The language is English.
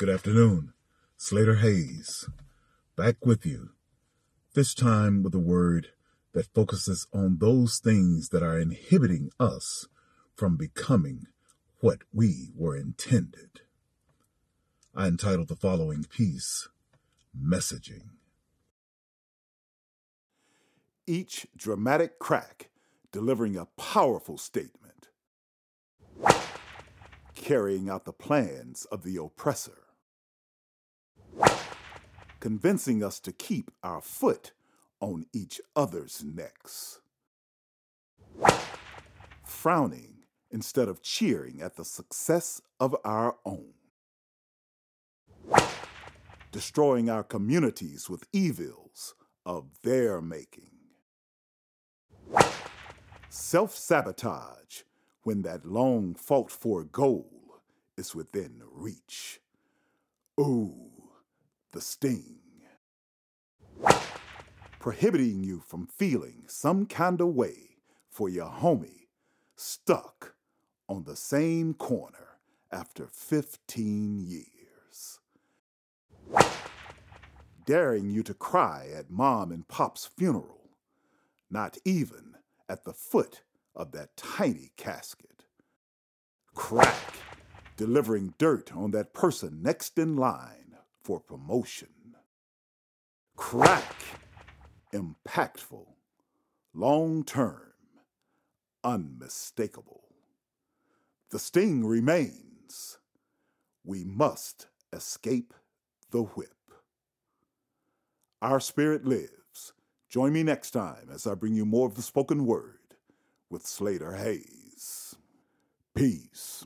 Good afternoon. Slater Hayes, back with you. This time with a word that focuses on those things that are inhibiting us from becoming what we were intended. I entitled the following piece Messaging. Each dramatic crack delivering a powerful statement, carrying out the plans of the oppressor convincing us to keep our foot on each other's necks. Frowning instead of cheering at the success of our own. Destroying our communities with evils of their making. Self sabotage when that long fought for goal is within reach. Ooh the sting. Prohibiting you from feeling some kind of way for your homie stuck on the same corner after 15 years. Daring you to cry at mom and pop's funeral, not even at the foot of that tiny casket. Crack, delivering dirt on that person next in line for promotion. Crack, impactful, long term, unmistakable. The sting remains. We must escape the whip. Our spirit lives. Join me next time as I bring you more of the spoken word with Slater Hayes. Peace.